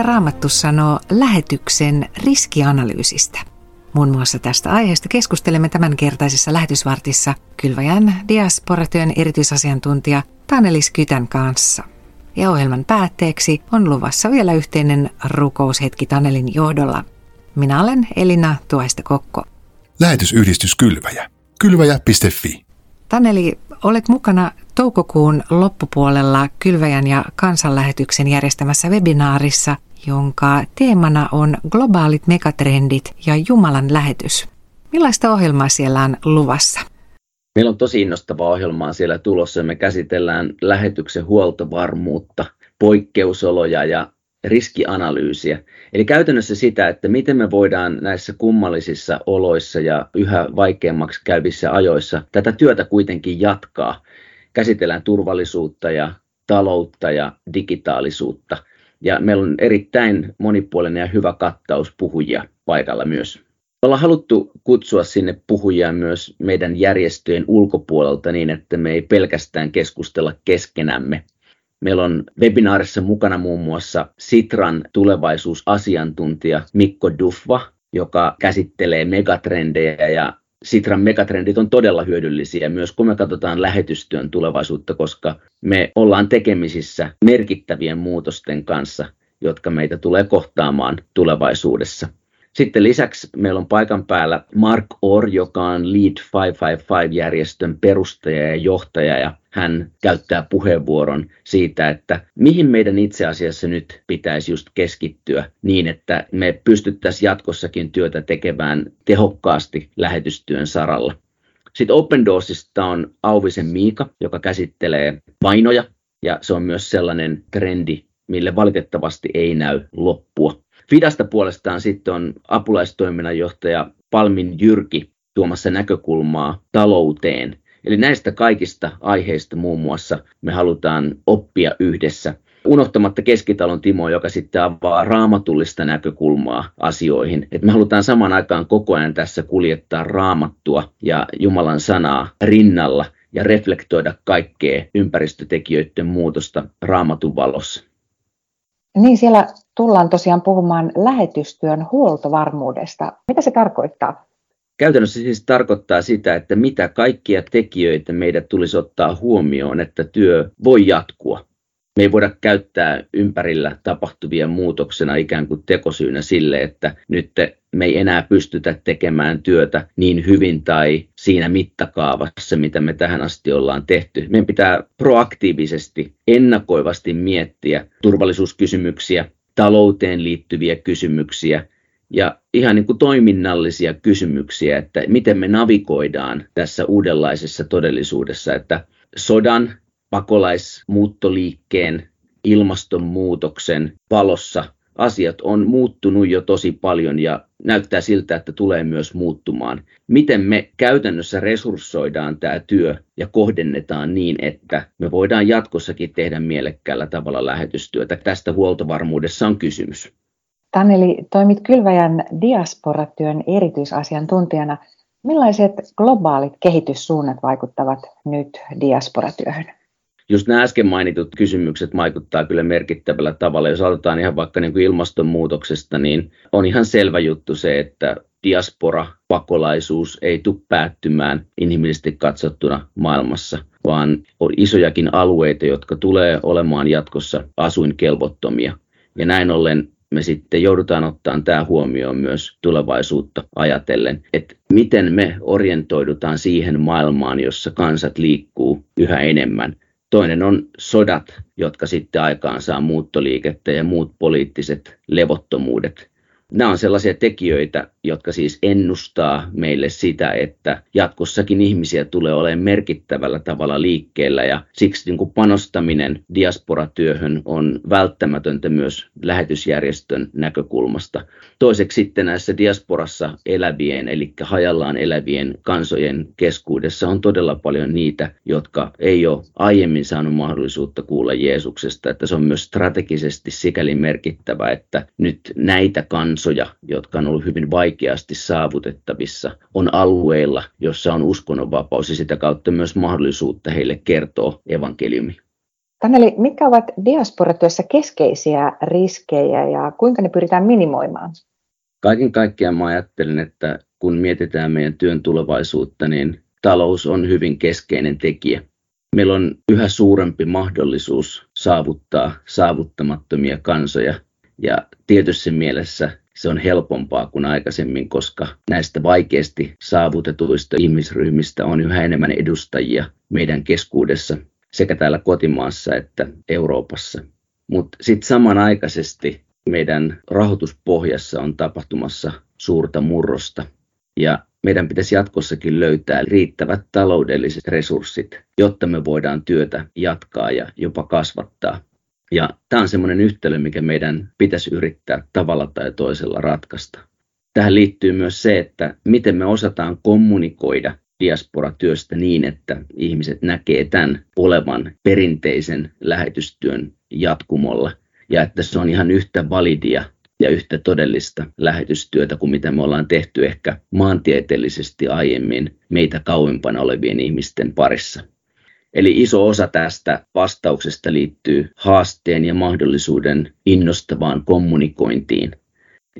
mitä Raamattu sanoo lähetyksen riskianalyysistä. Muun muassa tästä aiheesta keskustelemme tämänkertaisessa lähetysvartissa Kylväjän diasporatyön erityisasiantuntija Tanelis Kytän kanssa. Ja ohjelman päätteeksi on luvassa vielä yhteinen rukoushetki Tanelin johdolla. Minä olen Elina Tuaista Kokko. Lähetysyhdistys Kylväjä. Kylväjä.fi Taneli, olet mukana toukokuun loppupuolella Kylväjän ja kansanlähetyksen järjestämässä webinaarissa, jonka teemana on globaalit megatrendit ja Jumalan lähetys. Millaista ohjelmaa siellä on luvassa? Meillä on tosi innostava ohjelmaa siellä tulossa. Me käsitellään lähetyksen huoltovarmuutta, poikkeusoloja ja riskianalyysiä. Eli käytännössä sitä, että miten me voidaan näissä kummallisissa oloissa ja yhä vaikeammaksi käyvissä ajoissa tätä työtä kuitenkin jatkaa. Käsitellään turvallisuutta ja taloutta ja digitaalisuutta. Ja meillä on erittäin monipuolinen ja hyvä kattaus puhujia paikalla myös. Ollaan haluttu kutsua sinne puhujia myös meidän järjestöjen ulkopuolelta niin, että me ei pelkästään keskustella keskenämme, Meillä on webinaarissa mukana muun muassa Sitran tulevaisuusasiantuntija Mikko Dufva, joka käsittelee megatrendejä ja Sitran megatrendit on todella hyödyllisiä myös, kun me katsotaan lähetystyön tulevaisuutta, koska me ollaan tekemisissä merkittävien muutosten kanssa, jotka meitä tulee kohtaamaan tulevaisuudessa. Sitten lisäksi meillä on paikan päällä Mark Orr, joka on Lead 555-järjestön perustaja ja johtaja, ja hän käyttää puheenvuoron siitä, että mihin meidän itse asiassa nyt pitäisi just keskittyä niin, että me pystyttäisiin jatkossakin työtä tekemään tehokkaasti lähetystyön saralla. Sitten Open Doorsista on Auvisen Miika, joka käsittelee vainoja, ja se on myös sellainen trendi, mille valitettavasti ei näy loppua. Fidasta puolestaan sitten on apulaistoiminnanjohtaja Palmin Jyrki tuomassa näkökulmaa talouteen. Eli näistä kaikista aiheista muun muassa me halutaan oppia yhdessä. Unohtamatta keskitalon Timo, joka sitten avaa raamatullista näkökulmaa asioihin. Et me halutaan saman aikaan koko ajan tässä kuljettaa raamattua ja Jumalan sanaa rinnalla ja reflektoida kaikkea ympäristötekijöiden muutosta raamatun valossa. Niin, siellä tullaan tosiaan puhumaan lähetystyön huoltovarmuudesta. Mitä se tarkoittaa? Käytännössä siis tarkoittaa sitä, että mitä kaikkia tekijöitä meidän tulisi ottaa huomioon, että työ voi jatkua me ei voida käyttää ympärillä tapahtuvia muutoksena ikään kuin tekosyynä sille, että nyt me ei enää pystytä tekemään työtä niin hyvin tai siinä mittakaavassa, mitä me tähän asti ollaan tehty. Meidän pitää proaktiivisesti, ennakoivasti miettiä turvallisuuskysymyksiä, talouteen liittyviä kysymyksiä ja ihan niin kuin toiminnallisia kysymyksiä, että miten me navigoidaan tässä uudenlaisessa todellisuudessa, että sodan pakolaismuuttoliikkeen, ilmastonmuutoksen valossa asiat on muuttunut jo tosi paljon ja näyttää siltä, että tulee myös muuttumaan. Miten me käytännössä resurssoidaan tämä työ ja kohdennetaan niin, että me voidaan jatkossakin tehdä mielekkäällä tavalla lähetystyötä. Tästä huoltovarmuudessa on kysymys. Taneli, toimit Kylväjän diasporatyön erityisasiantuntijana. Millaiset globaalit kehityssuunnat vaikuttavat nyt diasporatyöhön? Just nämä äsken mainitut kysymykset vaikuttaa kyllä merkittävällä tavalla. Jos aloitetaan ihan vaikka niin kuin ilmastonmuutoksesta, niin on ihan selvä juttu se, että diaspora, pakolaisuus ei tule päättymään inhimillisesti katsottuna maailmassa, vaan on isojakin alueita, jotka tulee olemaan jatkossa asuinkelvottomia. Ja näin ollen me sitten joudutaan ottamaan tämä huomioon myös tulevaisuutta ajatellen, että miten me orientoidutaan siihen maailmaan, jossa kansat liikkuu yhä enemmän Toinen on sodat, jotka sitten aikaan saa muuttoliikettä ja muut poliittiset levottomuudet Nämä on sellaisia tekijöitä, jotka siis ennustaa meille sitä, että jatkossakin ihmisiä tulee olemaan merkittävällä tavalla liikkeellä ja siksi niin kuin panostaminen diasporatyöhön on välttämätöntä myös lähetysjärjestön näkökulmasta. Toiseksi sitten näissä diasporassa elävien, eli hajallaan elävien kansojen keskuudessa on todella paljon niitä, jotka ei ole aiemmin saanut mahdollisuutta kuulla Jeesuksesta, että se on myös strategisesti sikäli merkittävä, että nyt näitä kansoja kansoja, jotka on ollut hyvin vaikeasti saavutettavissa, on alueilla, jossa on uskonnonvapaus ja sitä kautta myös mahdollisuutta heille kertoa evankeliumi. Taneli, mitkä ovat diasporatyössä keskeisiä riskejä ja kuinka ne pyritään minimoimaan? Kaiken kaikkiaan mä ajattelen, että kun mietitään meidän työn tulevaisuutta, niin talous on hyvin keskeinen tekijä. Meillä on yhä suurempi mahdollisuus saavuttaa saavuttamattomia kansoja ja tietyssä mielessä se on helpompaa kuin aikaisemmin, koska näistä vaikeasti saavutetuista ihmisryhmistä on yhä enemmän edustajia meidän keskuudessa sekä täällä kotimaassa että Euroopassa. Mutta sitten samanaikaisesti meidän rahoituspohjassa on tapahtumassa suurta murrosta ja meidän pitäisi jatkossakin löytää riittävät taloudelliset resurssit, jotta me voidaan työtä jatkaa ja jopa kasvattaa. Ja tämä on semmoinen yhtälö, mikä meidän pitäisi yrittää tavalla tai toisella ratkaista. Tähän liittyy myös se, että miten me osataan kommunikoida diasporatyöstä niin, että ihmiset näkee tämän olevan perinteisen lähetystyön jatkumolla ja että se on ihan yhtä validia ja yhtä todellista lähetystyötä kuin mitä me ollaan tehty ehkä maantieteellisesti aiemmin meitä kauempana olevien ihmisten parissa. Eli iso osa tästä vastauksesta liittyy haasteen ja mahdollisuuden innostavaan kommunikointiin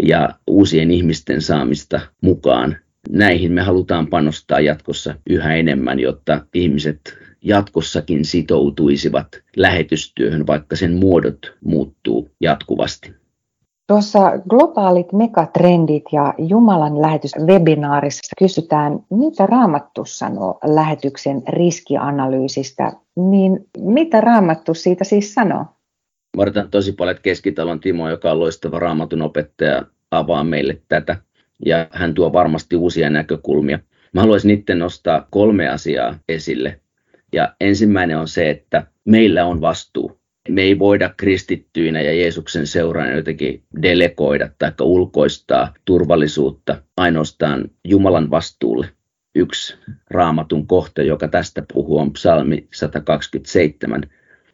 ja uusien ihmisten saamista mukaan. Näihin me halutaan panostaa jatkossa yhä enemmän, jotta ihmiset jatkossakin sitoutuisivat lähetystyöhön, vaikka sen muodot muuttuu jatkuvasti. Tuossa globaalit megatrendit ja Jumalan lähetys webinaarissa kysytään, mitä Raamattu sanoo lähetyksen riskianalyysistä, niin mitä Raamattu siitä siis sanoo? Mä odotan tosi paljon, että Keskitalon Timo, joka on loistava raamatun opettaja, avaa meille tätä ja hän tuo varmasti uusia näkökulmia. Mä haluaisin itse nostaa kolme asiaa esille. Ja ensimmäinen on se, että meillä on vastuu me ei voida kristittyinä ja Jeesuksen seuraajana jotenkin delegoida tai ulkoistaa turvallisuutta ainoastaan Jumalan vastuulle. Yksi raamatun kohta, joka tästä puhuu, on psalmi 127.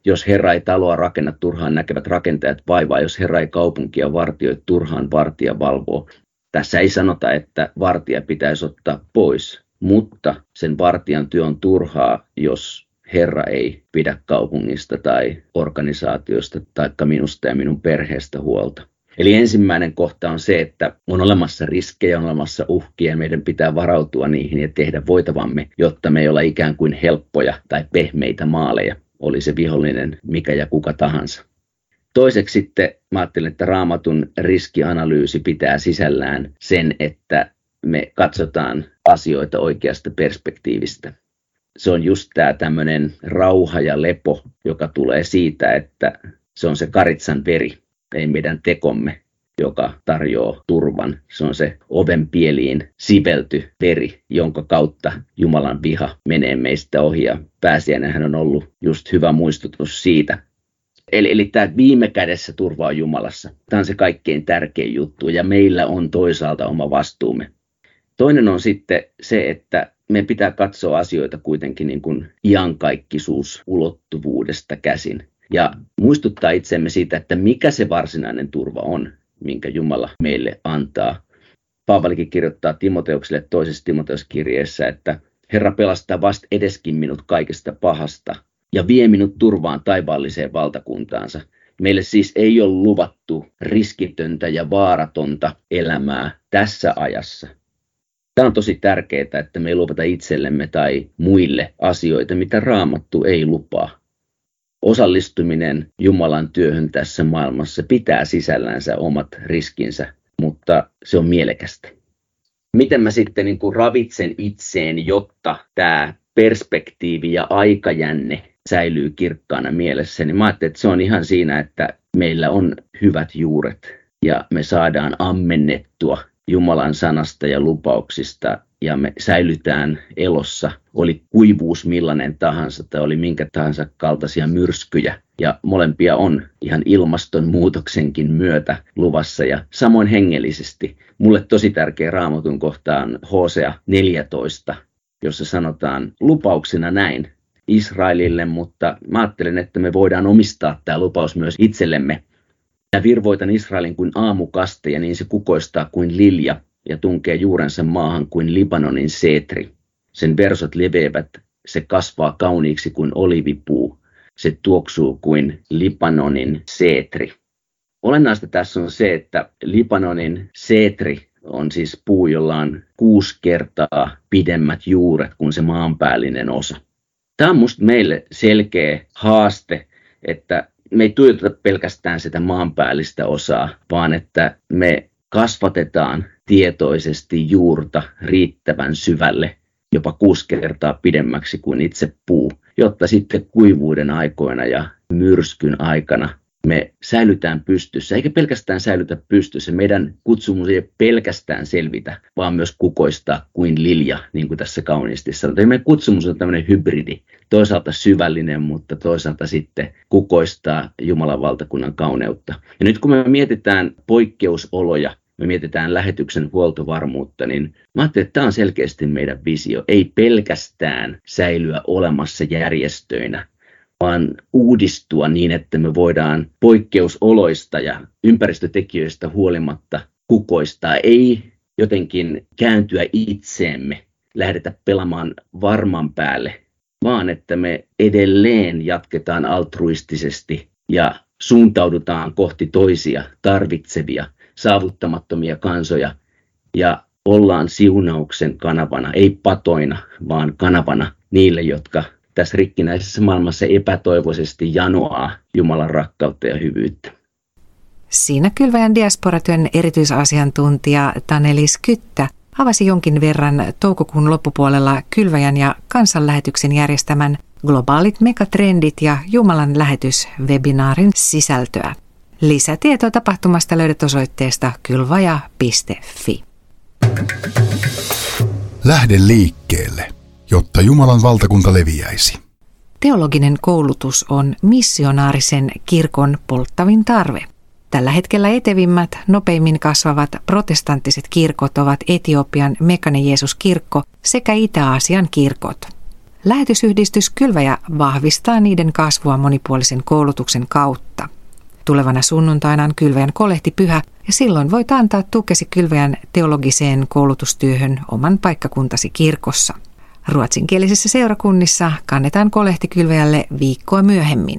Jos Herra ei taloa rakenna, turhaan näkevät rakentajat vaivaa. Jos Herra ei kaupunkia vartioi, turhaan vartija valvoo. Tässä ei sanota, että vartija pitäisi ottaa pois, mutta sen vartijan työ on turhaa, jos Herra ei pidä kaupungista tai organisaatiosta tai minusta ja minun perheestä huolta. Eli ensimmäinen kohta on se, että on olemassa riskejä, on olemassa uhkia ja meidän pitää varautua niihin ja tehdä voitavamme, jotta me ei olla ikään kuin helppoja tai pehmeitä maaleja, oli se vihollinen mikä ja kuka tahansa. Toiseksi sitten mä ajattelen, että raamatun riskianalyysi pitää sisällään sen, että me katsotaan asioita oikeasta perspektiivistä se on just tämä tämmöinen rauha ja lepo, joka tulee siitä, että se on se karitsan veri, ei meidän tekomme, joka tarjoaa turvan. Se on se oven pieliin sivelty veri, jonka kautta Jumalan viha menee meistä ohi. Ja hän on ollut just hyvä muistutus siitä. Eli, eli tämä viime kädessä turvaa Jumalassa. Tämä on se kaikkein tärkein juttu ja meillä on toisaalta oma vastuumme. Toinen on sitten se, että me pitää katsoa asioita kuitenkin niin kuin iankaikkisuus ulottuvuudesta käsin ja muistuttaa itsemme siitä, että mikä se varsinainen turva on, minkä Jumala meille antaa. Paavalikin kirjoittaa Timoteukselle toisessa Timoteuskirjeessä, että Herra pelastaa vast edeskin minut kaikesta pahasta ja vie minut turvaan taivaalliseen valtakuntaansa. Meille siis ei ole luvattu riskitöntä ja vaaratonta elämää tässä ajassa, Tämä on tosi tärkeää, että me ei luvata itsellemme tai muille asioita, mitä raamattu ei lupaa. Osallistuminen Jumalan työhön tässä maailmassa pitää sisällänsä omat riskinsä, mutta se on mielekästä. Miten mä sitten niin kuin ravitsen itseen, jotta tämä perspektiivi ja aikajänne säilyy kirkkaana mielessä, niin mä ajattelin, että se on ihan siinä, että meillä on hyvät juuret ja me saadaan ammennettua Jumalan sanasta ja lupauksista ja me säilytään elossa, oli kuivuus millainen tahansa tai oli minkä tahansa kaltaisia myrskyjä. Ja molempia on ihan ilmastonmuutoksenkin myötä luvassa ja samoin hengellisesti. Mulle tosi tärkeä raamatun kohta on Hosea 14, jossa sanotaan lupauksena näin Israelille, mutta mä ajattelen, että me voidaan omistaa tämä lupaus myös itsellemme ja virvoitan Israelin kuin aamukaste ja niin se kukoistaa kuin lilja ja tunkee juurensa maahan kuin Libanonin seetri. Sen versot leveävät, se kasvaa kauniiksi kuin olivipuu. se tuoksuu kuin Libanonin seetri. Olennaista tässä on se, että Libanonin seetri on siis puu, jolla on kuusi kertaa pidemmät juuret kuin se maanpäällinen osa. Tämä on minusta meille selkeä haaste, että me ei tuijoteta pelkästään sitä maanpäällistä osaa, vaan että me kasvatetaan tietoisesti juurta riittävän syvälle, jopa kuusi kertaa pidemmäksi kuin itse puu, jotta sitten kuivuuden aikoina ja myrskyn aikana me säilytään pystyssä, eikä pelkästään säilytä pystyssä. Meidän kutsumus ei pelkästään selvitä, vaan myös kukoistaa kuin lilja, niin kuin tässä kauniisti sanotaan. Meidän kutsumus on tämmöinen hybridi, toisaalta syvällinen, mutta toisaalta sitten kukoistaa Jumalan valtakunnan kauneutta. Ja nyt kun me mietitään poikkeusoloja, me mietitään lähetyksen huoltovarmuutta, niin mä ajattelin, että tämä on selkeästi meidän visio. Ei pelkästään säilyä olemassa järjestöinä, vaan uudistua niin, että me voidaan poikkeusoloista ja ympäristötekijöistä huolimatta kukoistaa, ei jotenkin kääntyä itseemme, lähdetä pelaamaan varman päälle, vaan että me edelleen jatketaan altruistisesti ja suuntaudutaan kohti toisia tarvitsevia, saavuttamattomia kansoja ja ollaan siunauksen kanavana, ei patoina, vaan kanavana niille, jotka tässä rikkinäisessä maailmassa epätoivoisesti janoaa Jumalan rakkautta ja hyvyyttä. Siinä Kylväjän diasporatyön erityisasiantuntija Tanelis Kyttä avasi jonkin verran toukokuun loppupuolella Kylväjän ja kansanlähetyksen järjestämän Globaalit megatrendit ja Jumalan lähetys-webinaarin sisältöä. Lisätietoa tapahtumasta löydät osoitteesta kylvaja.fi. Lähde liikkeelle jotta Jumalan valtakunta leviäisi. Teologinen koulutus on missionaarisen kirkon polttavin tarve. Tällä hetkellä etevimmät, nopeimmin kasvavat protestanttiset kirkot ovat Etiopian Mekane Jeesus-kirkko sekä Itä-Aasian kirkot. Lähetysyhdistys Kylväjä vahvistaa niiden kasvua monipuolisen koulutuksen kautta. Tulevana sunnuntaina on Kylväjän kolehtipyhä ja silloin voit antaa tukesi Kylväjän teologiseen koulutustyöhön oman paikkakuntasi kirkossa. Ruotsinkielisissä seurakunnissa kannetaan kolehtikylväjälle viikkoa myöhemmin.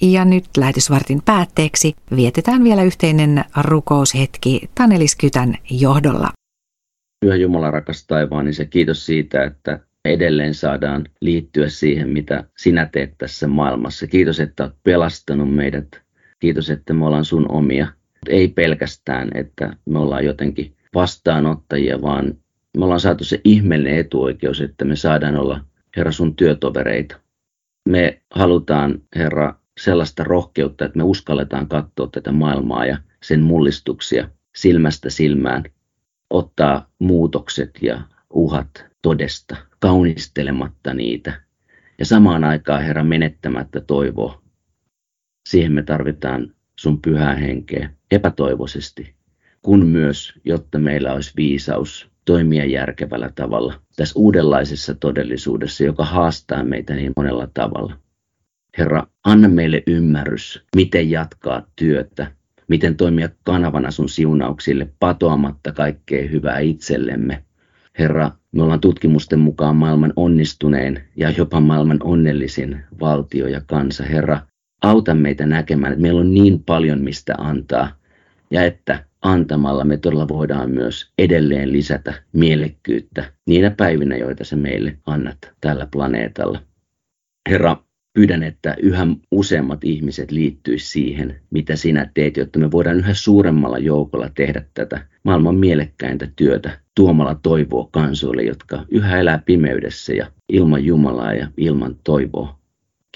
Ja nyt lähetysvartin päätteeksi vietetään vielä yhteinen rukoushetki Tanelis Kytän johdolla. Pyhä Jumala rakas taivaan, niin se kiitos siitä, että edelleen saadaan liittyä siihen, mitä sinä teet tässä maailmassa. Kiitos, että olet pelastanut meidät. Kiitos, että me ollaan sun omia. Ei pelkästään, että me ollaan jotenkin vastaanottajia, vaan me ollaan saatu se ihmeellinen etuoikeus, että me saadaan olla, Herra, sun työtovereita. Me halutaan, Herra, sellaista rohkeutta, että me uskalletaan katsoa tätä maailmaa ja sen mullistuksia silmästä silmään, ottaa muutokset ja uhat todesta, kaunistelematta niitä ja samaan aikaan, Herra, menettämättä toivoa. Siihen me tarvitaan sun pyhää henkeä epätoivoisesti, kun myös, jotta meillä olisi viisaus toimia järkevällä tavalla tässä uudenlaisessa todellisuudessa, joka haastaa meitä niin monella tavalla. Herra, anna meille ymmärrys, miten jatkaa työtä, miten toimia kanavana sun siunauksille patoamatta kaikkea hyvää itsellemme. Herra, me ollaan tutkimusten mukaan maailman onnistunein ja jopa maailman onnellisin valtio ja kansa. Herra, auta meitä näkemään, että meillä on niin paljon mistä antaa ja että antamalla me todella voidaan myös edelleen lisätä mielekkyyttä niinä päivinä, joita sä meille annat tällä planeetalla. Herra, pyydän, että yhä useammat ihmiset liittyisivät siihen, mitä sinä teet, jotta me voidaan yhä suuremmalla joukolla tehdä tätä maailman mielekkäintä työtä tuomalla toivoa kansoille, jotka yhä elää pimeydessä ja ilman Jumalaa ja ilman toivoa.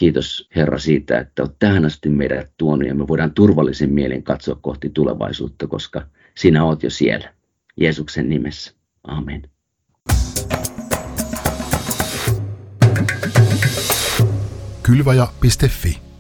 Kiitos Herra siitä, että olet tähän asti meidät tuonut ja me voidaan turvallisin mielin katsoa kohti tulevaisuutta, koska sinä oot jo siellä. Jeesuksen nimessä. Amen. Kylvaja.fi